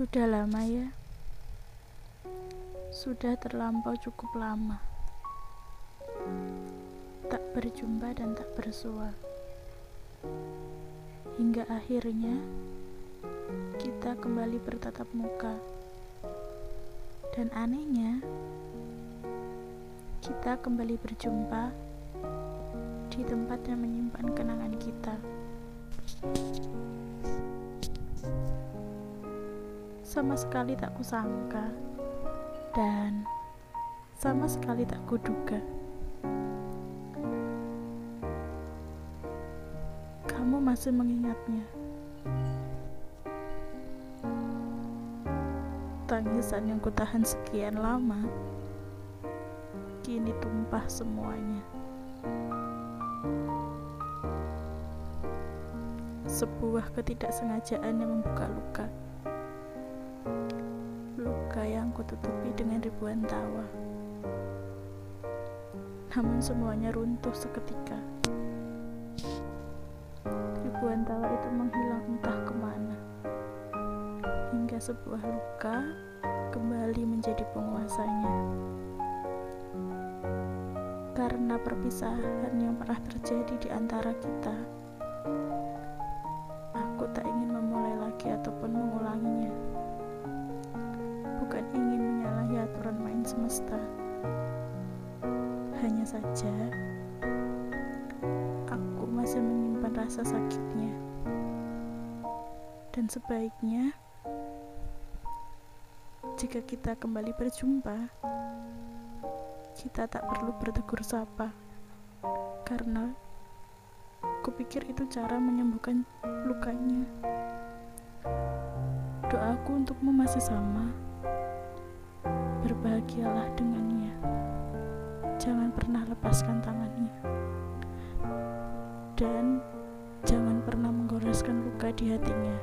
Sudah lama ya. Sudah terlampau cukup lama. Tak berjumpa dan tak bersua. Hingga akhirnya kita kembali bertatap muka. Dan anehnya, kita kembali berjumpa di tempat yang menyimpan kenangan kita. Sama sekali tak kusangka dan sama sekali tak kuduga. Kamu masih mengingatnya. Tangisan yang kutahan sekian lama kini tumpah semuanya. Sebuah ketidaksengajaan yang membuka luka luka yang kututupi dengan ribuan tawa. Namun semuanya runtuh seketika. Ribuan tawa itu menghilang entah ke mana. Hingga sebuah luka kembali menjadi penguasanya. Karena perpisahan yang pernah terjadi di antara kita, aku tak ingin memulai lagi ataupun mengulanginya bukan ingin menyalahi aturan main semesta. Hanya saja, aku masih menyimpan rasa sakitnya. Dan sebaiknya, jika kita kembali berjumpa, kita tak perlu bertegur sapa. Karena kupikir itu cara menyembuhkan lukanya. Doaku untukmu masih sama berbahagialah dengannya. Jangan pernah lepaskan tangannya. Dan jangan pernah menggoreskan luka di hatinya.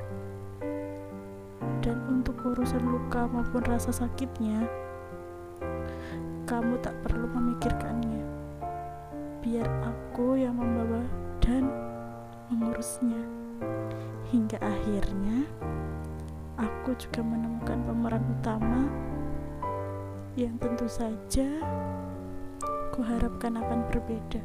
Dan untuk urusan luka maupun rasa sakitnya, kamu tak perlu memikirkannya. Biar aku yang membawa dan mengurusnya. Hingga akhirnya, aku juga menemukan pemeran utama yang tentu saja kuharapkan akan berbeda.